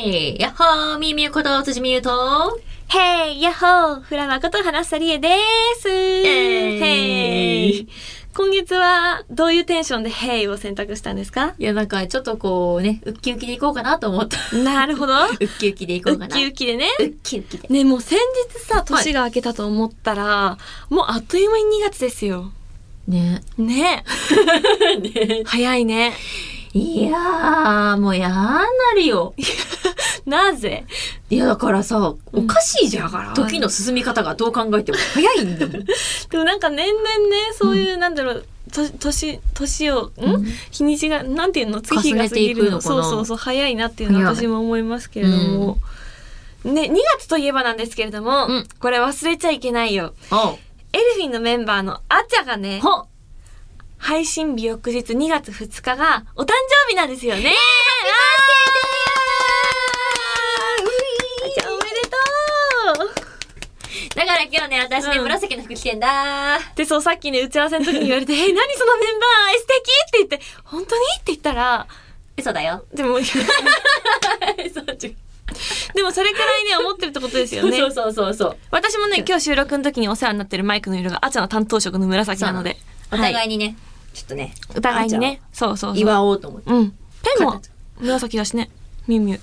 ヘイやっほーみゆみゆこと辻みゆと、ヘイヤッホーフラワーこと花さりえですイヘイ今月はどういうテンションでヘイを選択したんですか？いや、なんかちょっとこうね、ウッキウキでいこうかなと思った。なるほど。ウッキウキでいこうかな。ウッキウキでね。ウッキウキで。ね、もう先日さ、年が明けたと思ったら、もうあっという間に2月ですよ。ね。ね。ね早いね。いやー、もうやーなるよ。なぜ？いや、だからさ、おかしいじゃん。から時の進み方がどう考えても 早いんだもん。でもなんか年々ね、そういう、なんだろう、と年、年を、ん、うん日にちが、なんていうの月日が過ぎるの？そうそうそう、早いなっていうのは私も思いますけれども。ね、2月といえばなんですけれども、うんこれ忘れちゃいけないよ。エルフィンのメンバーのあちゃがね、ほ配信日翌日2月2日がお誕生日なんですよね。あちゃんおめでとうだから今日ね、私ね、うん紫の服着てんだで、そう、さっきね、打ち合わせの時に言われて、え、何そのメンバー？え素敵って言って、本当に？って言ったら、嘘だよ。でも。でもそれくらいね、思ってるってことですよね。そうそうそうそう。私もね、今日収録の時にお世話になってるマイクの色が、あちゃんの担当色の紫なので、お互いにね、ちょっとね、お互いにね、そうそうそう。祝おうと思って。うん。ペンも形紫だしね、ミュウミュウ。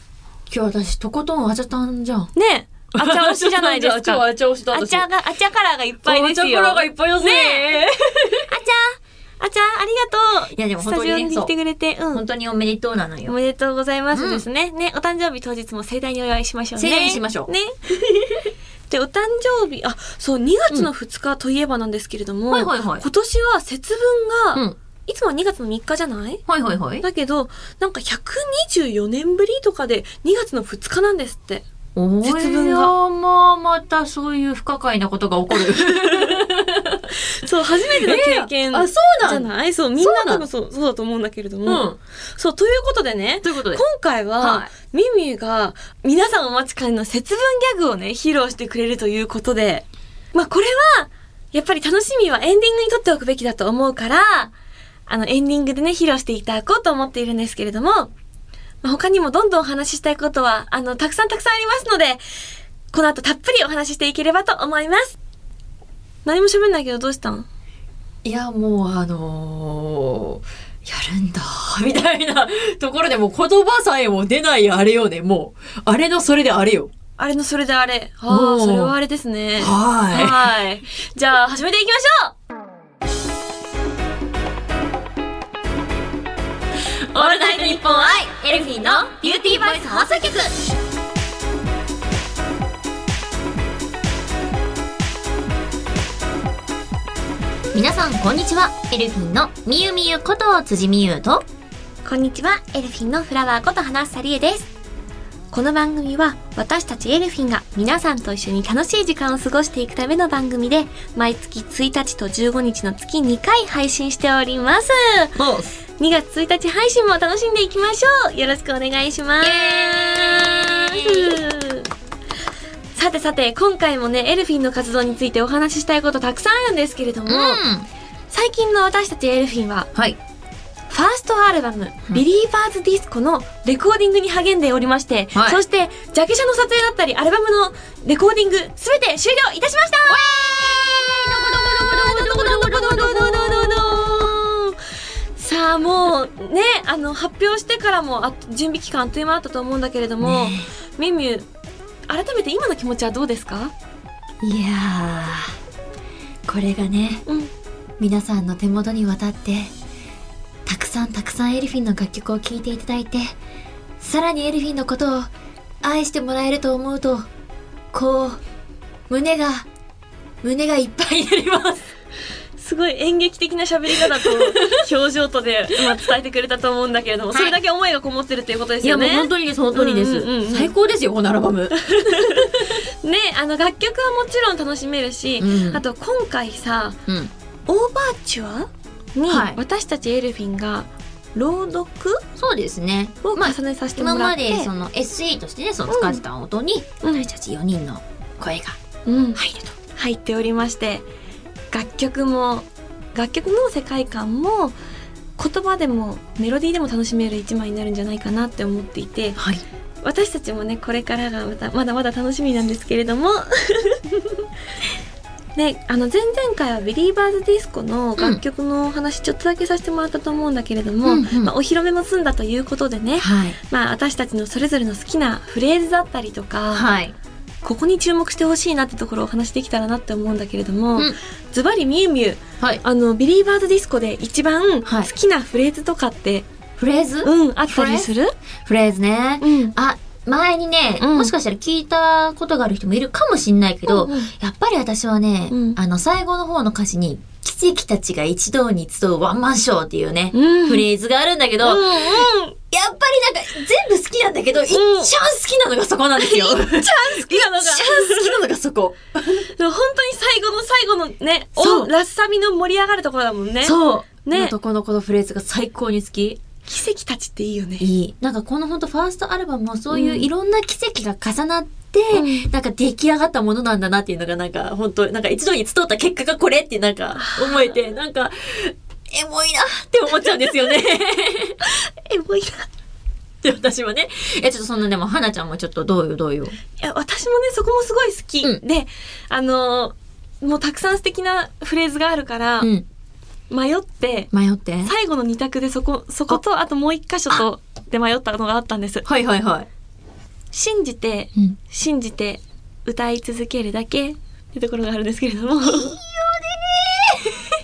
今日私、とことんあちゃたんじゃん。ねえ、あちゃ推しじゃないですか。超あちゃ推しだあちゃが、あちゃカラーがいっぱいですよ。あちゃカラーがいっぱいですねねあちゃ、あちゃ、ありがとう。いやでも本当にねスタジオに来てくれて、うん本。当におめでとうなのよ。おめでとうございますですね。ね、お誕生日当日も盛大にお祝いしましょうね。盛大にしましょうね。で、お誕生日、あ、そう、2月の2日といえばなんですけれども、はいはいはい今年は節分が、うん。いつもは2月の3日じゃない？はいはいはい。だけど、なんか124年ぶりとかで2月の2日なんですって。節節分がが。まあ、またそういう不可解なことが起こる。そう、初めての経験あ、そうじゃなんだ。ない？そう、みんな多分そう、そうだと思うんだけれども。うん。そう、ということでね、ということで今。回は、はミミュが皆さんお待ちかねの節分ギャグをね、披露してくれるということで、まあこれは、やっぱり楽しみはエンディングにとっておくべきだと思うから、あのエンディングでね、披露していただこうと思っているんですけれども、まあ、他にもどんどんお話ししたいことは、あの、たくさんたくさんありますので、この後たっぷりお話ししていければと思います。何も喋んないけどどうしたん？いや、もうあのー、やるんだ、みたいなところでもう言葉さえも出ないあれよね、もう。あれのそれであれよ。あれのそれであれ。ああ、それはあれですね。ははい。じゃあ、始めていきましょうオールナイトニッポン愛エルフィンのビューティーバイス放送局皆さん、こんにちは。エルフィンのみゆみゆこと辻みゆと、こんにちは、エルフィンのフラワーこと花さりえです。この番組は私たちエルフィンが皆さんと一緒に楽しい時間を過ごしていくための番組で毎月1日と15日の月2回配信しております。ボ2月1日配信も楽しんでいきましょう。よろしくお願いします。さてさて今回もねエルフィンの活動についてお話ししたいことたくさんあるんですけれども、うん。最近の私たちエルフィンははい。ファーストアルバム「ビリーバーズ・ディスコ」のレコーディングに励んでおりまして、はい。そしてジャケ写の撮影だったりアルバムのレコーディングすべて終了いたしましたさあもうねあの発表してからもあ準備期間あっという間だったと思うんだけれども、みゆみゆ改めて今の気持ちはどうですか？いやー、これがね、うん。皆さんの手元に渡って、たくさんたくさんエルフィンの楽曲を聴いていただいて、さらにエルフィンのことを愛してもらえると思うと、こう、胸が、胸がいっぱいになります。すごい演劇的な喋り方と表情とで今伝えてくれたと思うんだけれども、はいそれだけ思いがこもってるっていうことですいやよね。もう本当にです、本当にです。うんうんうんうん最高ですよ、このアルバム。ねあの楽曲はもちろん楽しめるし、うんあと今回さうん。オーバーチュアにはい私たちエルフィンが朗読？そうですね。をまあ重ねさせても今まらって、でその SE としてね、その使ってた音に、うん私たち4人の声がうん入ると。入っておりまして楽曲も楽曲の世界観も言葉でもメロディーでも楽しめる一枚になるんじゃないかなって思っていてはい。私たちもねこれからがまたまだまだ楽しみなんですけれども ね、あの前々回はビリーバーズディスコの楽曲のお話ちょっとだけさせてもらったと思うんだけれども、うんうんまあ、お披露目も済んだということでね、はい。まあ、私たちのそれぞれの好きなフレーズだったりとか、はい。ここに注目してほしいなってところをお話できたらなって思うんだけれども、うん。ズバリみゆみゆはい。あのビリーバーズディスコで一番好はい。きなフレーズ？とかって、フレーズうんあったりする？フレーズね。うん。あ、前にね、うん。もしかしたら聞いたことがある人もいるかもしんないけど、うんうん。やっぱり私はね、うん。あの、最後の方の歌詞に、奇跡たちが一堂に集うワンマンショーっていうね、うんフレーズがあるんだけど、うんうんやっぱりなんか全部好きなんだけど、一番好きなのがそこなんですよ。一番好好きなのがきなのがそこ。本当に最後の最後のねそうおラッサビの盛り上がるところだもんねそう。ねね。とこのこのフレーズが最高に好き。奇跡たちっていいよねいい。なんかこのほんとファーストアルバムもそういううんいろんな奇跡が重なって、うんなんか出来上がったものなんだなっていうのがなんか本当なんか一度に集った結果がこれってなんか思えて、なんか、エモいなって思っちゃうんですよね。えもういいなで私はね。え、ちょっとそんなでも、花ちゃんもちょっとどうよどうよ。いや私もねそこもすごい好き、うんであのーもうたくさん素敵なフレーズがあるから、うん。迷って迷って？最後の二択でそこそことあともう一箇所とで迷ったのがあったんですはいはいはい。信じてうん。信じて歌い続けるだけってところがあるんですけれども。いいよね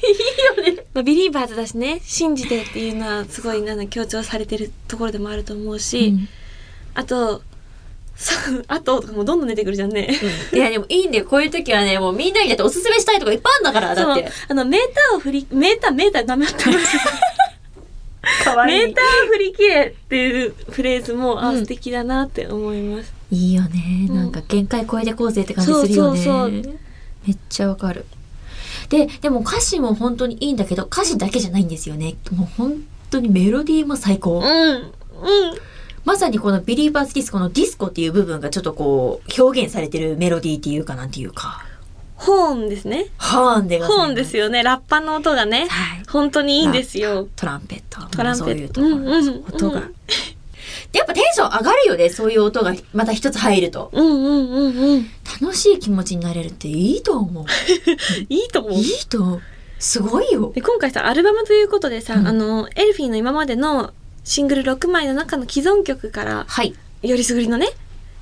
いいよね、まあ、ビリーバーズだしね信じてっていうのはすごいなんだ強調されてるところでもあると思うし、うん。あとあととかもうどんどん出てくるじゃんね、いやでもいいんだよ。こういう時はね、もうみんなにだっておすすめしたいとかいっぱいあるんだから、だって。あのメーターを振りメーターメーターダメだった かメーターを振り切れっていうフレーズも、あうん素敵だなって思いますいいよね。うんなんか限界超えてこうぜって感じするよね。そうそうそうめっちゃわかる。で、でも歌詞も本当にいいんだけど、歌詞だけじゃないんですよね。もう本当にメロディーも最高。うんうんまさにこのビリーバーズディスコのディスコっていう部分がちょっとこう、表現されてるメロディーっていうかなんていうか。ホーンですねホーンでございますホーンですよねラッパの音がねはい。本当にいいんですよトランペット。トランペットそうんうん音が。やっぱテンション上がるよね。そういう音がまた一つ入ると。うんうんうんうん楽しい気持ちになれるっていいと思う。いいと思ういいと思う。すごいよ。で今回さアルバムということでさ、うんあのエルフィンの今までのシングル6枚の中の既存曲からはい。よりすぐりのね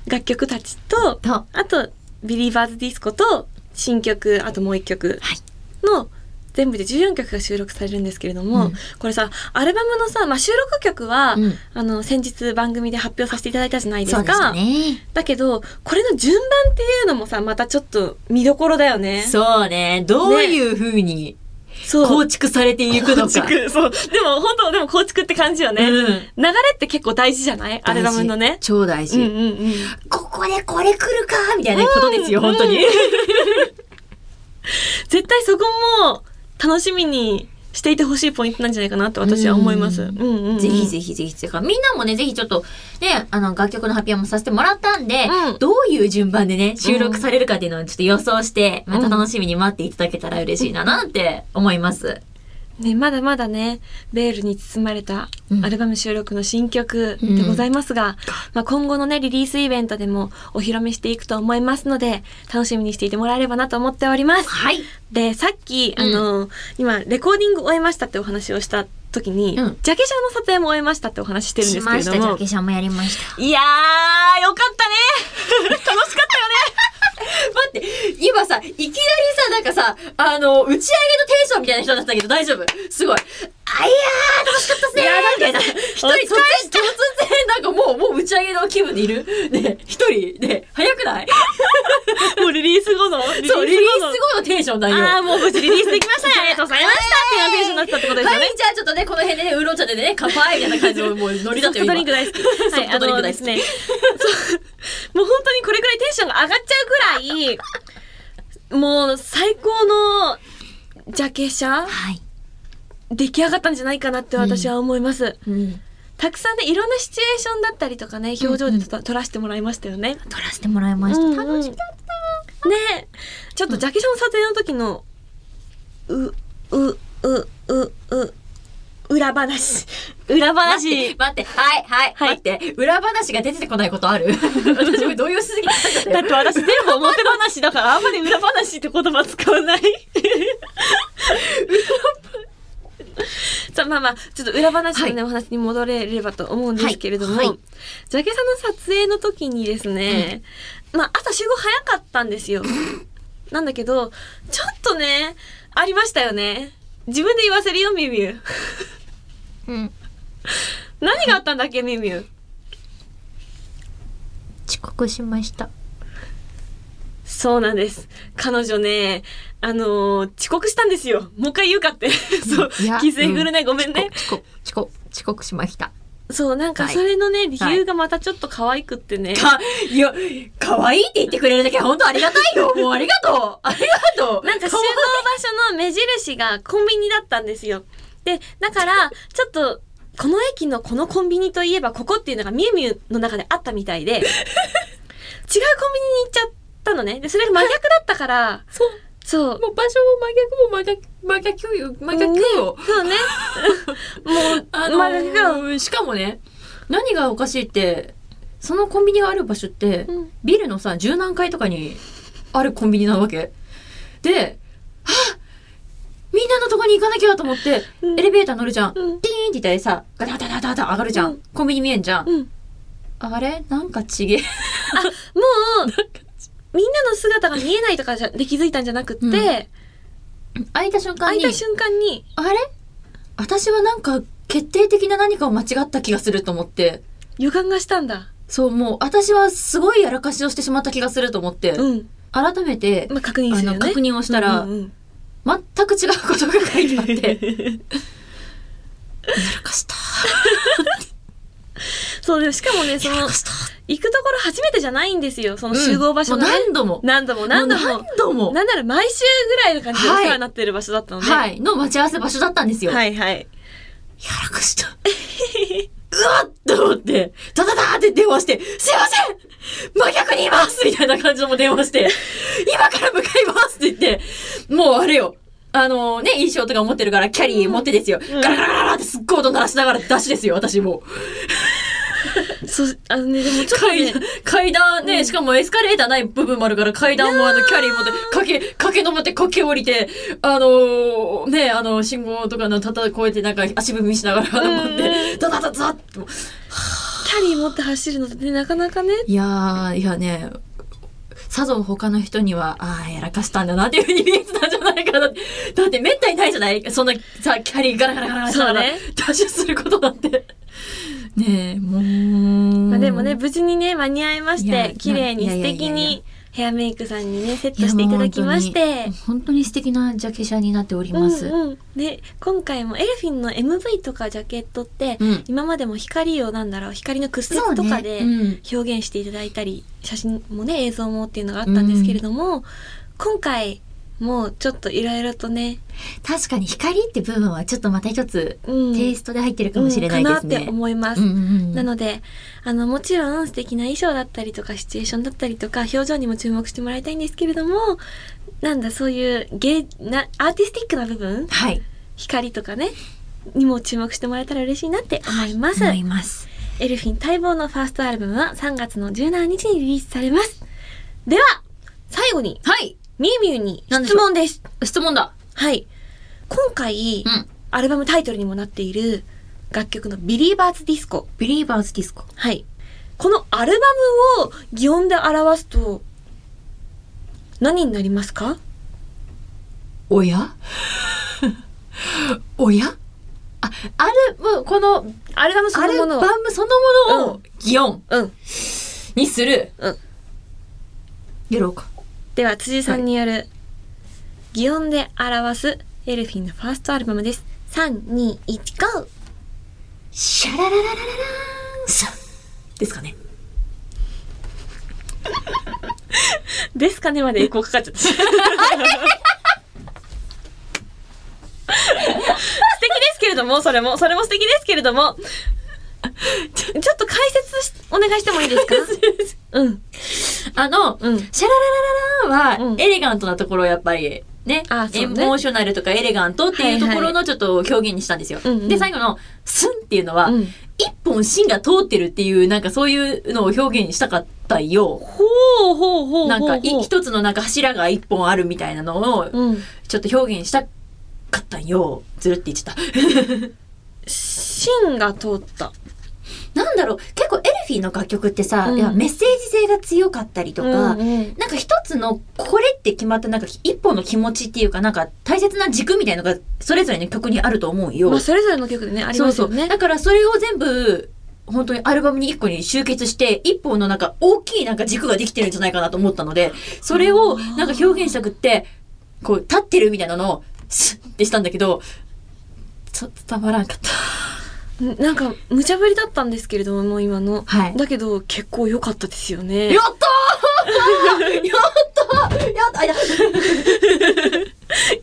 楽曲たちとと、あとビリーバーズディスコと新曲あともう一曲はい。の全部で14曲が収録されるんですけれども、うん。これさアルバムのさ、まあ、収録曲は、うん。あの先日番組で発表させていただいたじゃないですか。ね。だけどこれの順番っていうのもさまたちょっと見どころだよね。そうね。どういう風にそう。構築されていくのか。構築そう。でも本当でも構築って感じよね、うん。流れって結構大事じゃない？アルバムのね。超大事。うんうんうん。ここでこれ来るか？みたいなことですよ、うん。本当に。絶対そこも楽しみにしていてほしいポイントなんじゃないかなと私は思います。ううんんうんうん、ぜひぜひぜひ。だからみんなもね、ぜひちょっと、ね、あの、楽曲の発表もさせてもらったんで、うんどういう順番でね、収録されるかっていうのをちょっと予想して、また楽しみに待っていただけたら嬉しいななんて思います。ね、まだまだね、ベールに包まれたうん。アルバム収録の新曲でございますが、まあ、今後のね、リリースイベントでもお披露目していくと思いますので、楽しみにしていてもらえればなと思っております。はい。で、さっき、うん。あの、今、レコーディング終えましたってお話をした時に、うん。ジャケ写の撮影も終えましたってお話してるんですけしました、ジれどもャ、ケシャもやりました。いやー、よかったね。楽しかったよね待って、今さ、いきなりさ、なんかさ、あの、打ち上げのテンションみたいな人だったけど大丈夫？すごい。あ、いやー、楽しかったっすねいやみたいな。一人突然、突然、なんかもう、もう打ち上げの気分でいる？ね、一人、ね、早くない？もうリリース後の、リリースそう、リリース後の。テンションだよ。ああ、もう無事リリースできました ありがとうございましたっていうテンションになってたってことですよねはい、。じゃあちょっとね、この辺でね、ウーロン茶でね、乾杯みたいな感じのもうノリだったよ、今 ソフトドリンク大好き。はい、ソフトドリンク大好きあのですね。もう本当にこれくらいテンションが上がっちゃうぐらい、もう最高のジャケ写はい。出来上がったんじゃないかなって私は思います。うん。たくさんね、いろんなシチュエーションだったりとかね、表情でと撮らせてもらいましたよね。撮らせてもらいました。うんうん楽しかっねちょっとジャケ写の撮影の時の、う、う、う、う、う、裏話。裏話。待って、はい、はい、はい待って、裏話が出てこないことある？私も動揺しすぎただって私全部表話だからあんまり裏話って言葉使わない。そうまあまあ、ちょっと裏話のね、はいお話に戻れればと思うんですけれども、はいはいジャケさんの撮影の時にですね、まあ朝集合早かったんですよ。なんだけど、ちょっとね、ありましたよね。自分で言わせるよ、ミュウミュウ。うん。何があったんだっけ、ミミュウ。遅刻しました。そうなんです。彼女ね、あのー遅刻したんですよ。もう一回言うかって。そう。いや犠牲フルね、ごめんね。遅刻、遅刻、遅刻しました。そう、なんかはいそれのね、理由がまたちょっと可愛くってね。か、いや、可愛いって言ってくれるだけ本当ありがたいよ。もうありがとう。ありがとう。なんか集合場所の目印がコンビニだったんですよ。で、だから、ちょっと、この駅のこのコンビニといえばここっていうのがミュウミュウの中であったみたいで、違うコンビニに行っちゃったのね。で、それが真逆だったから、そう。そう。もう場所も真逆も真逆、真逆よ。真逆よ。ねそうね。もう、あのしかもね、何がおかしいって、そのコンビニがある場所って、うんビルのさ、十何階とかにあるコンビニなわけ。で、はぁみんなのとこに行かなきゃと思って、うんエレベーター乗るじゃん。うィーンって言ったらさ、ガタガタガタガタ上がるじゃん。うんコンビニ見えんじゃん。うん。あれ？なんかちげえ。もう、みんなの姿が見えないとかじゃで気づいたんじゃなくって、うん開いた瞬間に、開いた瞬間に、あれ？私はなんか決定的な何かを間違った気がすると思って、予感がしたんだ。そう、もう私はすごいやらかしをしてしまった気がすると思って、うん。改めて、まあ、確認するよね。確認をしたらうんうん全く違うことが書いてあって、やらかした。そうで、しかもね、その。行くところ初めてじゃないんですよ。その集合場所もうがね。何度も。何度も何度も。何度も。なんなら毎週ぐらいの感じでおはい世話になってる場所だったので。はい。の待ち合わせ場所だったんですよ。はいはい。やらかした。うわっと思って、ダダダーって電話して、すいません真逆にいますみたいな感じのも電話して、今から向かいますって言って、もうあれよ。あのね、衣装とか持ってるから、キャリー持ってですよ。んガラガラガラってすっごい音鳴らしながらダッシュですよ、私も。そう、あのね、でもちょっとね階段、、階段ね、しかもエスカレーターない部分もあるから、階段もあの、キャリー持って、駆け、駆け登って駆け降りて、あのーね、あの、信号とかのたた越えてなんか足踏みしながら登って、ダダダダッって。キャリー持って走るのってね、なかなかね。いやー、いやね、さぞ他の人には、ああ、やらかしたんだなっていうふうに見えてたんじゃないかな。だってめったにないじゃない？そんなさ、キャリーガラガラガラガラねダッシュすることなんて。ねえ、もう。まあでもね、無事にね、間に合いまして、綺麗に素敵にヘアメイクさんにね、セットしていただきまして。本当に素敵なジャケ写になっております。うんうん、で今回もエルフィンの MV とかジャケットって、うん今までも光をなんだろう光の屈折とかでうん表現していただいたり、写真もね映像もっていうのがあったんですけれども、今回もうちょっといろいろとね、確かに光って部分はちょっとまた一つうん、テイストで入ってるかもしれないですね。うんかなって思います。うんうんうんなので、あの、もちろん素敵な衣装だったりとか、シチュエーションだったりとか、表情にも注目してもらいたいんですけれども、なんだ、そういう芸、な、アーティスティックな部分はい。光とかね、にも注目してもらえたら嬉しいなって思います。思います。エルフィン待望のファーストアルバムは3月の17日にリリースされます。では、最後に、はい。みゆみゆに質問です。質問だ。はい。今回、うん。アルバムタイトルにもなっている楽曲のビリーバーズディスコ。ビリーバーズディスコ。はい。このアルバムを擬音で表すと、何になりますか？おや？おや？あ、ある、もうこの、アルバムそアルバのものを。ムそのものを擬音うん。にする。うん。やろうか。では、辻さんによる、擬音で表すエルフィンのファーストアルバムです。3、2、1、GO! シャララララララーンさですかね。ですかねまでエコーかかっちゃった。素敵ですけれども、それも、それも素敵ですけれども、ちょちょっと解説しお願いしてもいいですか？うん。あの、うん。シャラララララは、うんエレガントなところをやっぱりねエあそうねモーショナルとかエレガントっていうところのちょっと表現にしたんですよ。うんうんで、最後のスンっていうのは、うん一本芯が通ってるっていう、なんかそういうのを表現したかったよ。ほうほうほうほう。なんかい一つのなんか柱が一本あるみたいなのをうん。ちょっと表現したかったんよ。ずるって言っちゃった。芯が通った。なんだろう、結構エルフィーの楽曲ってさ、うんいやメッセージ性が強かったりとか、うんうんなんか一つのこれって決まったなんか一本の気持ちっていうかなんか大切な軸みたいのがそれぞれの曲にあると思うよ。まあ、それぞれの曲でね、ありますよね。そうそう。だからそれを全部本当にアルバムに一個に集結して一本のなんか大きいなんか軸ができてるんじゃないかなと思ったのでそれをなんか表現したくってこう立ってるみたいなのをスッってしたんだけどちょっと伝わらんかった。んなんか、無茶ぶりだったんですけれども、もう今の。はい。だけど、結構良かったですよね。やったー やったーやったあい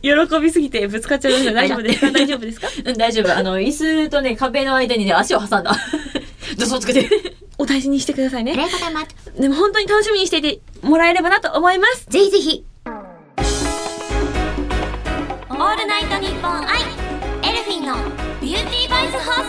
や喜びすぎてぶつかっちゃいました。大丈夫ですか大丈夫ですか？うん、大丈夫。あの、椅子とね、壁の間にね、足を挟んだ。助走つけて。お大事にしてくださいね。がとうございます。でも本当に楽しみにしていてもらえればなと思います。ぜひぜひ。オールナイトニッポン i エルフィンのビューティーボイス放送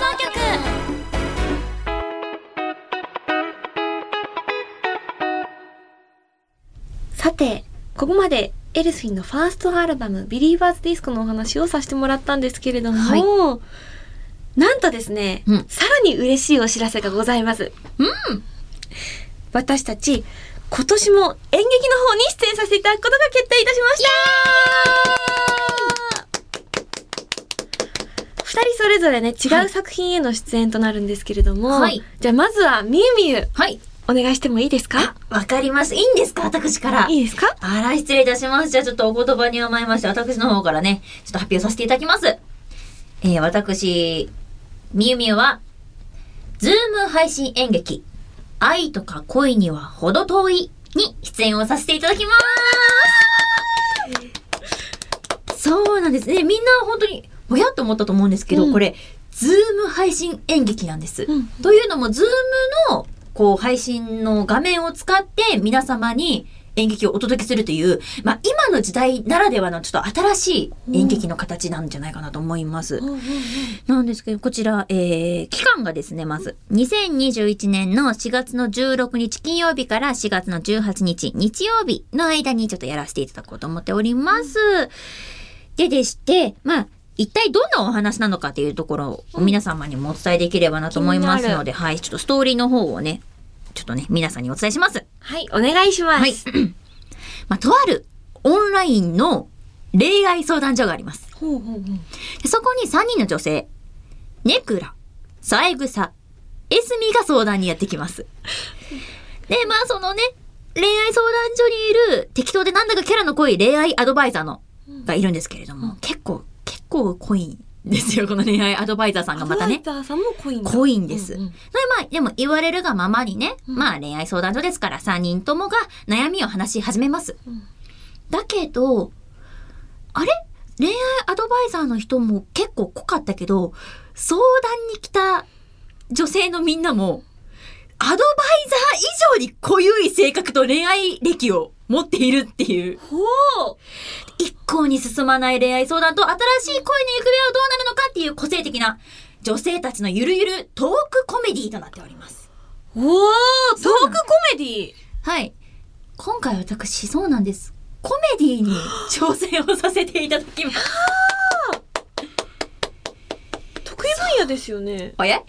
さて、ここまでエルフィンのファーストアルバム、ビリーバーズディスコのお話をさせてもらったんですけれども、はいなんとですね、うんさらに嬉しいお知らせがございます。うん。私たち、今年も演劇の方に出演させていただくことが決定いたしました二人それぞれね、違う作品への出演となるんですけれども、はいじゃあまずはみゆみゆ、はい。お願いしてもいいですか？わかりました。いいんですか？私から。いいですか？あら、失礼いたします。じゃあちょっとお言葉に甘えまして、私の方からね、ちょっと発表させていただきます。えー、私、みゆみゆは、ズーム配信演劇、愛とか恋には程遠いに出演をさせていただきます。そうなんですね。みんな本当に、ぼやっと思ったと思うんですけど、うんこれ、ズーム配信演劇なんです。うんというのも、ズームの、こう、配信の画面を使って皆様に演劇をお届けするという、まあ、今の時代ならではのちょっと新しい演劇の形なんじゃないかなと思います。なんですけど、こちら、えー、期間がですね、まず、2021年の4月の16日金曜日から4月の18日日曜日の間にちょっとやらせていただこうと思っております。ででして、まあ、一体どんなお話なのかっていうところを皆様にもお伝えできればなと思いますので、はい、ちょっとストーリーの方をね、ちょっとね、皆さんにお伝えします。はい、お願いします。はい。まあ、とあるオンラインの恋愛相談所があります。ほうほうほう。でそこに3人の女性、ネクラ、サエグサ、エスミが相談にやってきます。で、まあそのね、恋愛相談所にいる適当でなんだかキャラの濃い恋愛アドバイザーの、がいるんですけれども、結構、結構濃いんですよ、この恋愛アドバイザーさんがまたね。アドバイザーさんも濃いんだ。濃いんです。うんうん。でまあ、でも言われるがままにね、うん。まあ恋愛相談所ですから3人ともが悩みを話し始めます。うん。だけど、あれ？恋愛アドバイザーの人も結構濃かったけど、相談に来た女性のみんなも、アドバイザー以上に濃ゆい性格と恋愛歴を持っているっていう、ほう一向に進まない恋愛相談と新しい恋の行方はどうなるのかっていう個性的な女性たちのゆるゆるトークコメディとなっております。おートークコメディはい。今回私、そうなんです。コメディに挑戦をさせていただきます。得意分野ですよね。おや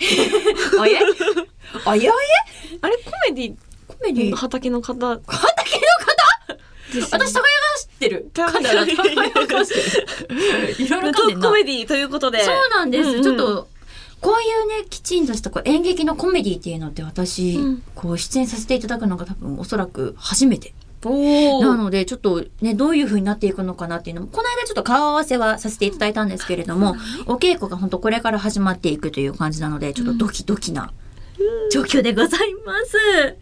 おやおやあれコメディコメディ畑の方畑の方？私、高谷が知ってる。噛んだら高谷が知ってる。いろいろ噛んでんな。コメディということで。そうなんです。うんうんちょっと、こういうね、きちんとしたこう演劇のコメディっていうのって私、うんこう出演させていただくのが多分おそらく初めて。なので、ちょっとね、どういう風になっていくのかなっていうのも、この間ちょっと顔合わせはさせていただいたんですけれども、お稽古が本当これから始まっていくという感じなので、ちょっとドキドキな状況でございます。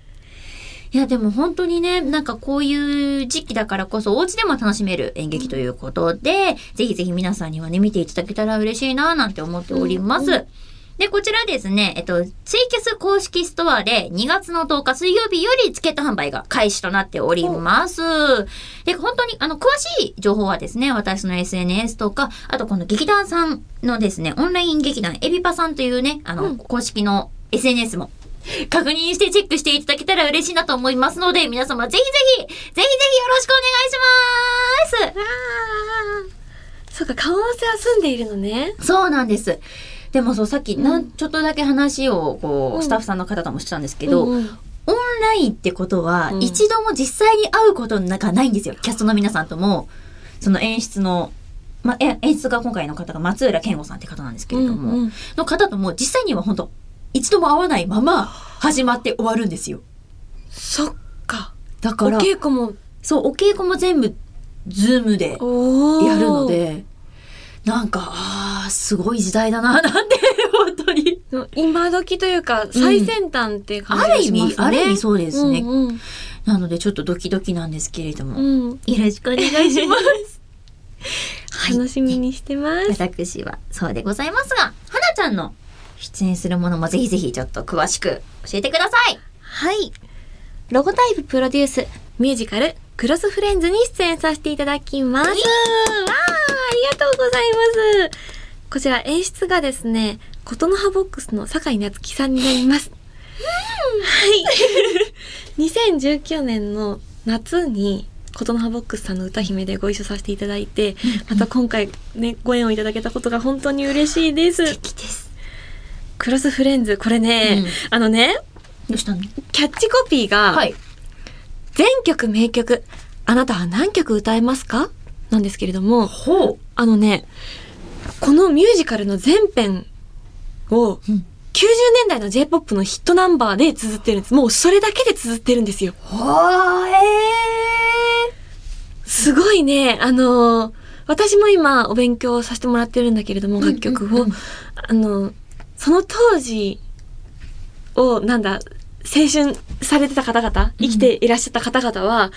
いや、でも本当にね、なんかこういう時期だからこそ、お家でも楽しめる演劇ということで、ぜひぜひ皆さんにはね、見ていただけたら嬉しいな、なんて思っております。で、こちらですね、えっと、ツイキャス公式ストアで2月の10日水曜日よりチケット販売が開始となっております。で、本当に、あの、詳しい情報はですね、私の SNS とか、あとこの劇団さんのですね、オンライン劇団エビパさんというね、あの、公式の SNS も確認してチェックしていただけたら嬉しいなと思いますので、皆様ぜひぜひ、ぜひぜひよろしくお願いします。そうか、顔合わせは済んでいるのね。そうなんです。でもそう、さっき、なん、うんちょっとだけ話を、こう、うん。スタッフさんの方ともしてたんですけど、うんうん。オンラインってことは、うん。一度も実際に会うことなんかないんですよ。キャストの皆さんとも、その演出の、まあ、え演出が今回の方が松浦健吾さんって方なんですけれども、うんうん。の方とも実際には本当一度も会わないまま始まって終わるんですよ。そっか。おだから、稽古も、そう、お稽古も全部、ズームでやるの。で、なんか、ああ、すごい時代だな、なんて、本当に。今時というか、最先端って感ある意じがしますね。味、ある意味そうですね。うんうんなので、ちょっとドキドキなんですけれども、うん。よろしくお願いします。はい楽しみにしてます。私はそうでございますが、はなちゃんの出演するものもぜひぜひちょっと詳しく教えてください。はい。ロゴタイププロデュース、ミュージカル、クロスフレンズに出演させていただきます。わー、ありがとうございます。こちら演出がですね、琴の葉ボックスの酒井夏樹さんになります。はい。2019年の夏に、琴の葉ボックスさんの歌姫でご一緒させていただいて、また今回ね、ご縁をいただけたことが本当に嬉しいです。素敵です。クロスフレンズ、これね、うんあのね、どうしたの？キャッチコピーが、はい。全曲名曲、あなたは何曲歌えますか？なんですけれども、ほあのね、このミュージカルの全編を、う。うん。90年代の J-POP のヒットナンバーで綴ってるんです。もうそれだけで綴ってるんですよ。はーえすごいね、あのー私も今お勉強させてもらってるんだけれども、ー楽曲を、うんうんうんあの、その当時を、なんだ、青春されてた方々、生きていらっしゃった方々は、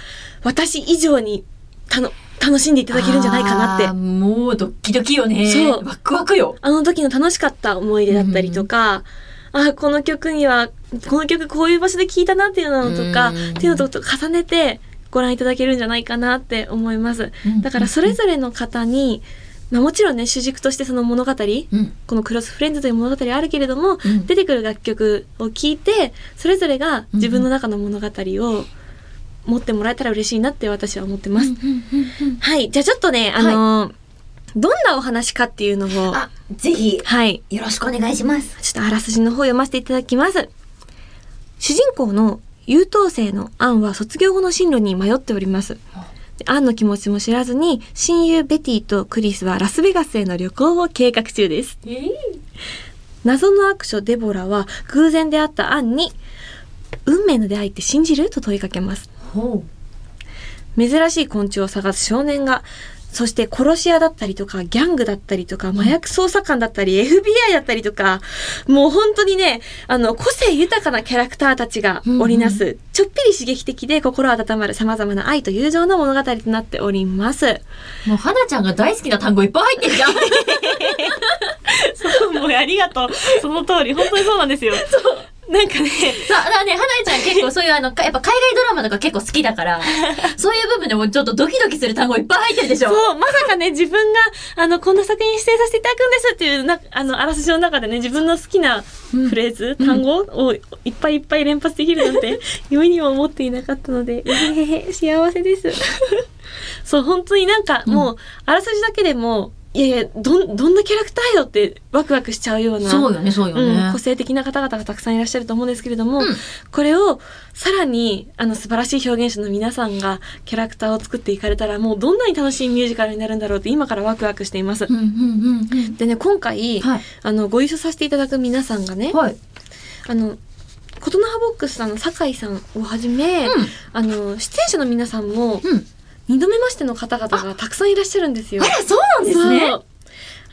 私以上にたの楽しんでいただけるんじゃないかなって。もうドッキドキよね。そうワクワクよ。あの時の楽しかった思い出だったりとか、あ、この曲には、この曲こういう場所で聴いたなっていうのとか、うんっていうのと重ねてご覧いただけるんじゃないかなって思います。だからそれぞれの方に、まあもちろんね、主軸としてその物語、うん。このクロスフレンズという物語あるけれども、うん出てくる楽曲を聴いて、それぞれが自分の中の物語を持ってもらえたら嬉しいなって私は思ってます。はい。じゃあちょっとね、あのーどんなお話かっていうのを、あ、ぜひ、はい。よろしくお願いします。ちょっとあらすじの方読ませていただきます。主人公の優等生のアンは卒業後の進路に迷っております。でアンの気持ちも知らずに、親友ベティとクリスはラスベガスへの旅行を計画中です。謎の悪女デボラは偶然出会ったアンに、運命の出会いって信じる？と問いかけます。ほ珍しい昆虫を探す少年が、そして殺し屋だったりとか、ギャングだったりとか、麻薬捜査官だったり、FBI だったりとか、もう本当にね、あの、個性豊かなキャラクターたちが織りなす、ちょっぴり刺激的で心温まる様々な愛と友情の物語となっております。う。もう、はなちゃんが大好きな単語いっぱい入ってるじゃん。そう、もうありがとう。その通り、本当にそうなんですよ。そう。なんかね、そう、だからね、はなちゃん結構そういうあの、かやっぱ海外ドラマとか結構好きだから、そういう部分でもちょっとドキドキする単語いっぱい入ってるでしょ？そう、まさかね、自分が、あの、こんな作品に出演させていただくんですっていう、な、あの、あらすじの中でね、自分の好きなフレーズ、うん単語をいっぱいいっぱい連発できるなんて、夢にも思っていなかったので、うへへへ、幸せです。そう、本当になんか、うんもう、あらすじだけでも、いやいや、どん、どんなキャラクターよってワクワクしちゃうような。そうよね、そうよね。うん、個性的な方々がたくさんいらっしゃると思うんですけれども、うんこれをさらにあの素晴らしい表現者の皆さんがキャラクターを作っていかれたらもうどんなに楽しいミュージカルになるんだろうって今からワクワクしています。うんうんうんうん。でね今回、はい。あのご一緒させていただく皆さんがね、はい。あの琴ノ葉ボックスさんの酒井さんをはじめ、うんあの出演者の皆さんもうん。二度目ましての方々がたくさんいらっしゃるんですよあ。ら、そうなんですね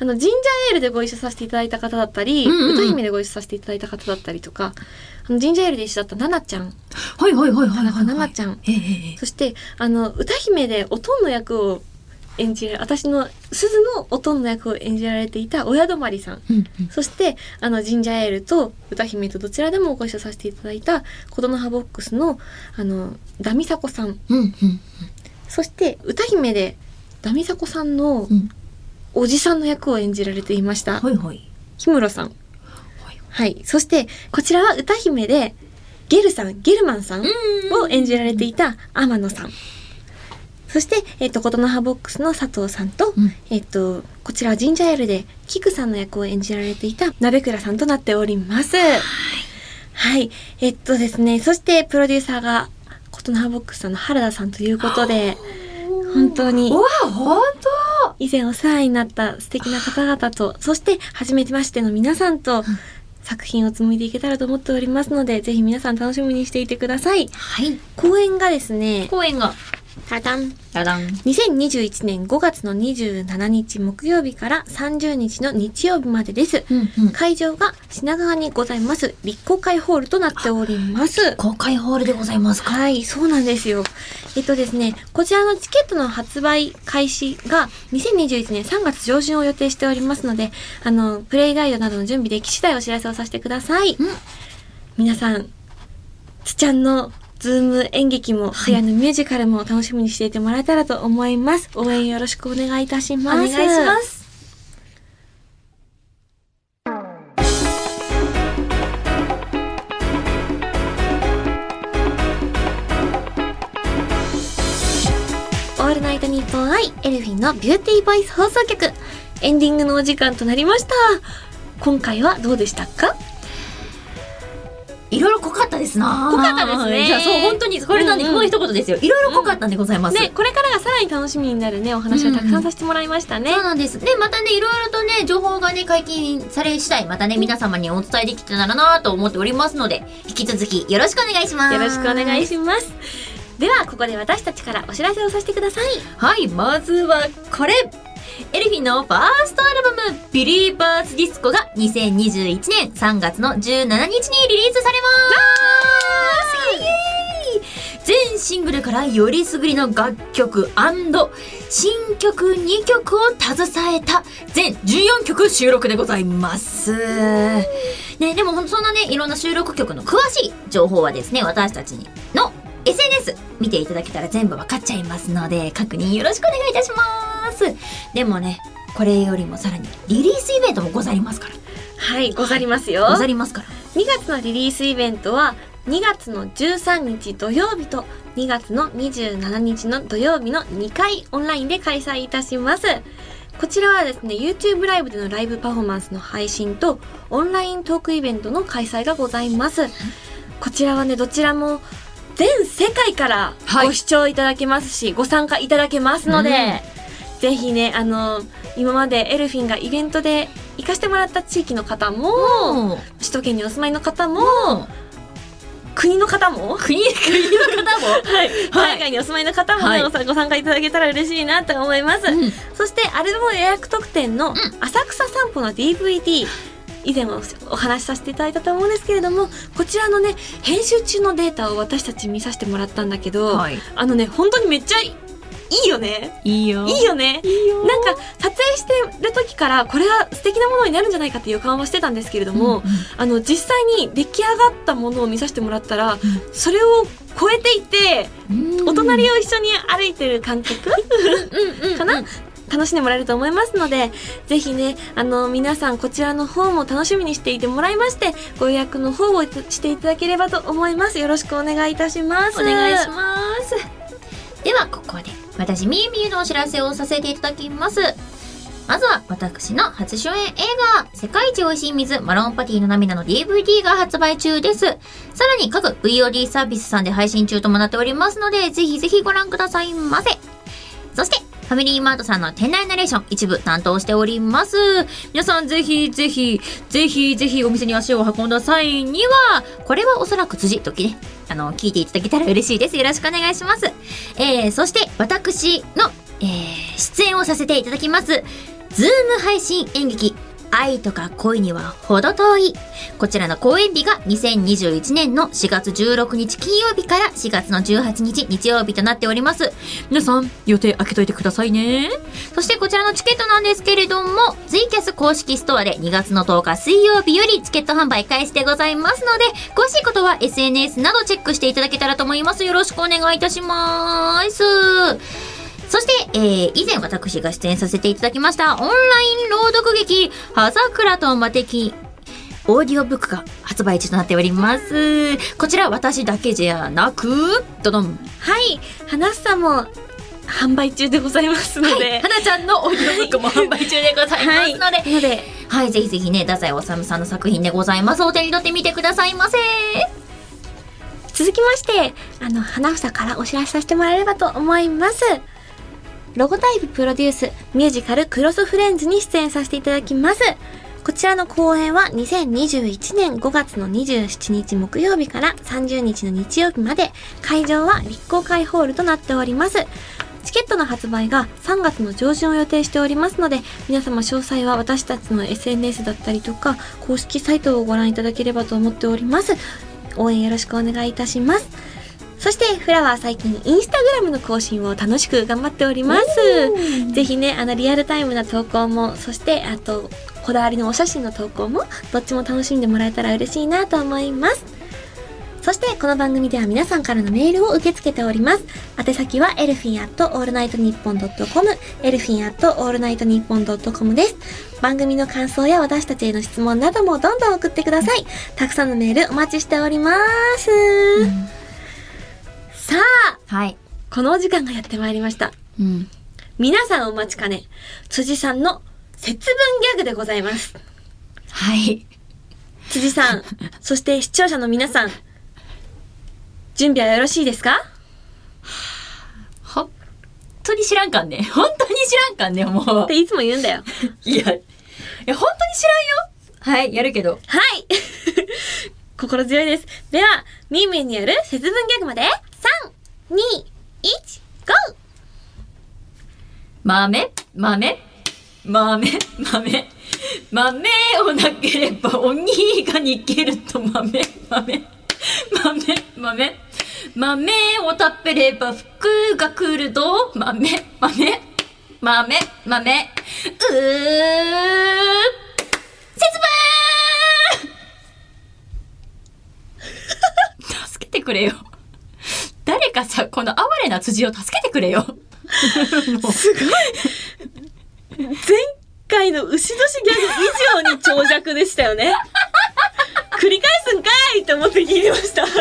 あの、ジンジャーエールでご一緒させていただいた方だったり、うんうんうん歌姫でご一緒させていただいた方だったりとか、あの、ジンジャーエールで一緒だったナナちゃん、はいはいはいはいはい。田中奈々ちゃんええええそして、あの、歌姫でおとんの役を演じられ、私の鈴のおとんの役を演じられていた親泊さん。うんそして、あの、ジンジャーエールと歌姫とどちらでもご一緒させていただいた、コトノハボックスの、あの、ダミサコさん。うんうんそして、歌姫で、ダミサコさんのうんおじさんの役を演じられていました。はいはい氷室さん。はいはい。そして、こちらは歌姫で、ゲルさん、ゲルマンさんを演じられていた天野さん。そして、えっ、と、琴ノ葉ボックスの佐藤さんと、うんえっ、と、こちらはジンジャーエールで、キクさんの役を演じられていた鍋倉さんとなっております。はい。えっとですね、そして、プロデューサーが、琴ノ葉ボックスさんの原田さんということで、本当にう、わ本以前お世話になった素敵な方々と、そして初めてましての皆さんと作品を紡いでいけたらと思っておりますので、ぜひ皆さん楽しみにしていてください。当はい。公演がですね、公演がタタン。ダダン2021年5月の27日木曜日から30日の日曜日までです。うんうん会場が品川にございます立公会ホールとなっております。公開ホールでございますか？はい、そうなんですよ。えっとですね、こちらのチケットの発売開始が2021年3月上旬を予定しておりますので、あの、プレイガイドなどの準備でき次第お知らせをさせてください。うん皆さん、つちゃんのズーム演劇も、はい。はやのミュージカルも楽しみにしていてもらえたらと思います。応援よろしくお願いいたしおます。願いします。オールナイトニッポンアイエルフィンのビューティーボイス放送局。エンディングのお時間となりました。今回はどうでしたか？いろいろ濃かったですな。濃かったですね。じゃあそう本当にこれなんで、うんうんこの一言ですよ。いろいろ濃かったんでございます、ねこれからがさらに楽しみになるねお話をたくさんさせてもらいましたね、そうなんです。で、またね、いろいろとね、情報がね、解禁され次第、またね、皆様にお伝えできてたらなと思っておりますので、引き続きよろしくお願いします。よろしくお願いす。します。ではここで私たちからお知らせをさせてください。はい、まずはこれエルフィンのファーストアルバム、ビリーバーズディスコが2021年3月の17日にリリースされます全シングルからよりすぐりの楽曲新曲2曲を携えた全14曲収録でございます。ね、でもそんなね、いろんな収録曲の詳しい情報はですね、私たちの SNS 見ていただけたら全部わかっちゃいますので、確認よろしくお願いいたします。でもね、これよりもさらにリリースイベントもございますから。はいござりますよ、ござりますから。2月のリリースイベントは2月の13日土曜日と2月の27日の土曜日の2回オンラインで開催いたします。こちらはですね、YouTube ライブでのライブパフォーマンスの配信とオンライントークイベントの開催がございます。こちらはね、どちらも全世界からはい。ご視聴いただけますし、ご参加いただけますので、ぜひね、あの、今までエルフィンがイベントで行かせてもらった地域の方も、も首都圏にお住まいの方も、う、もう、国の方も、国、国の方も、はい、海外にお住まいの方も、ねはい。ご参加いただけたら嬉しいなと思います。うん。そして、アルバム予約特典の浅草散歩の DVD、以前おお話しさせていただいたと思うんですけれども、こちらのね、編集中のデータを私たち見させてもらったんだけど、はい。あのね、本当にめっちゃいいよね。いいよ。いいよね。なんか、撮影してる時から、これは素敵なものになるんじゃないかっていう予感はしてたんですけれども、あの、実際に出来上がったものを見させてもらったら、それを超えていて、お隣を一緒に歩いてる感覚？かな？楽しんでもらえると思いますので、ぜひね、あの、皆さんこちらの方も楽しみにしていてもらいまして、ご予約の方をしていただければと思います。よろしくお願いいたします。お願いします。では、ここで、私、みゆみゆのお知らせをさせていただきます。まずは、私の初主演映画、世界一美味しい水、マロンパティの涙の DVD が発売中です。さらに、各 VOD サービスさんで配信中ともなっておりますので、ぜひぜひご覧くださいませ。そして、ファミリーマートさんの店内ナレーション一部担当しております。皆さんぜひぜひ、ぜひぜひお店に足を運んだ際には、これはおそらく辻時ね、あの、聞いていただけたら嬉しいです。よろしくお願いします。えー、そして私の、えー、出演をさせていただきます、ズーム配信演劇、愛とか恋には程遠い。こちらの公演日が2021年の4月16日金曜日から4月の18日日曜日となっております。皆さん、予定開けといてくださいね。そしてこちらのチケットなんですけれども、ツイキャス公式ストアで2月の10日水曜日よりチケット販売開始でございますので、詳しいことは SNS などチェックしていただけたらと思います。よろしくお願いいたします。そして、えー、以前私が出演させていただきましたオンライン朗読劇、葉桜と魔敵、オーディオブックが発売中となっております。こちら私だけじゃなく、どどん。はい。花さんも販売中でございますので。はなちゃんのオーディオブックも販売中でございますので、はい。ので、はい、ぜひぜひね、太宰治さんの作品でございます。お手に取ってみてくださいませ。続きまして、あの、花房からお知らせさせてもらえればと思います。ロゴタイププロデュースミュージカルクロスフレンズに出演させていただきます。こちらの公演は2021年5月の27日木曜日から30日の日曜日まで、会場は立候会ホールとなっております。チケットの発売が3月の上旬を予定しておりますので、皆様詳細は私たちの SNS だったりとか、公式サイトをご覧いただければと思っております。応援よろしくお願いいたします。そして、フラワー最近、インスタグラムの更新を楽しく頑張っております。ぜひね、あの、リアルタイムな投稿も、そして、あと、こだわりのお写真の投稿も、どっちも楽しんでもらえたら嬉しいなと思います。そして、この番組では皆さんからのメールを受け付けております。宛先は、エルフィンアットオールナイトニッポンドットコム、エルフィンアットオールナイトニッポンドットコムです。番組の感想や私たちへの質問などもどんどん送ってください。たくさんのメールお待ちしております。さあ、はい。このお時間がやってまいりました。うん。皆さんお待ちかね、辻さんの節分ギャグでございます。はい。辻さん、そして視聴者の皆さん、準備はよろしいですか？本当に知らんかんね。本当に知らんかんね、もうっ。ていつも言うんだよ。いや、いや、本当に知らんよ。はい、やるけど。はい 心強いです。では、ミーミーによる節分ギャグまで、3、2、1、GO! 豆、豆、豆、豆、豆をなければ鬼が逃げると豆、豆、豆、豆、豆を食べれば福が来ると豆、豆、豆、豆、うー、節分 助けてくれよ。誰かさ、この哀れな辻を助けてくれよ。もう前回の牛年ギャグ以上に長尺でしたよね。繰り返すんかいって思って聞いてました。そ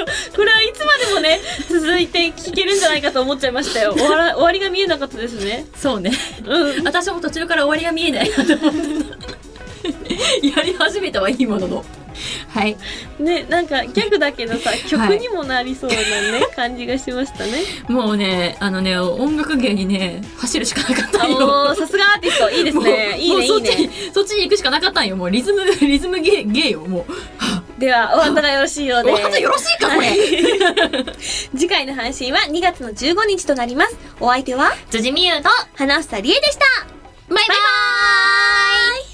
うこれはいつまでもね、続いて聞けるんじゃないかと思っちゃいましたよ。終わら終わりが見えなかったですね。そうね。うん。私も途中から終わりが見えないなと思ってた。やり始めたはいいものの。はい。ね、なんかギャグだけどさ、曲にもなりそうなね、感じがしましたね。もうね、あのね、音楽芸にね、走るしかなかったよ。ー、さすがアーティスト、いいですね。いいね、いいもうそっちにね。、そっちに行くしかなかったんよ。もうリズム、リズム芸、芸よ、もう。では、お後がよろしいようで。お後よろしいか、これ。次回の配信は2月の15日となります。お相手は、辻美優と、花房理恵でした。バイバーイ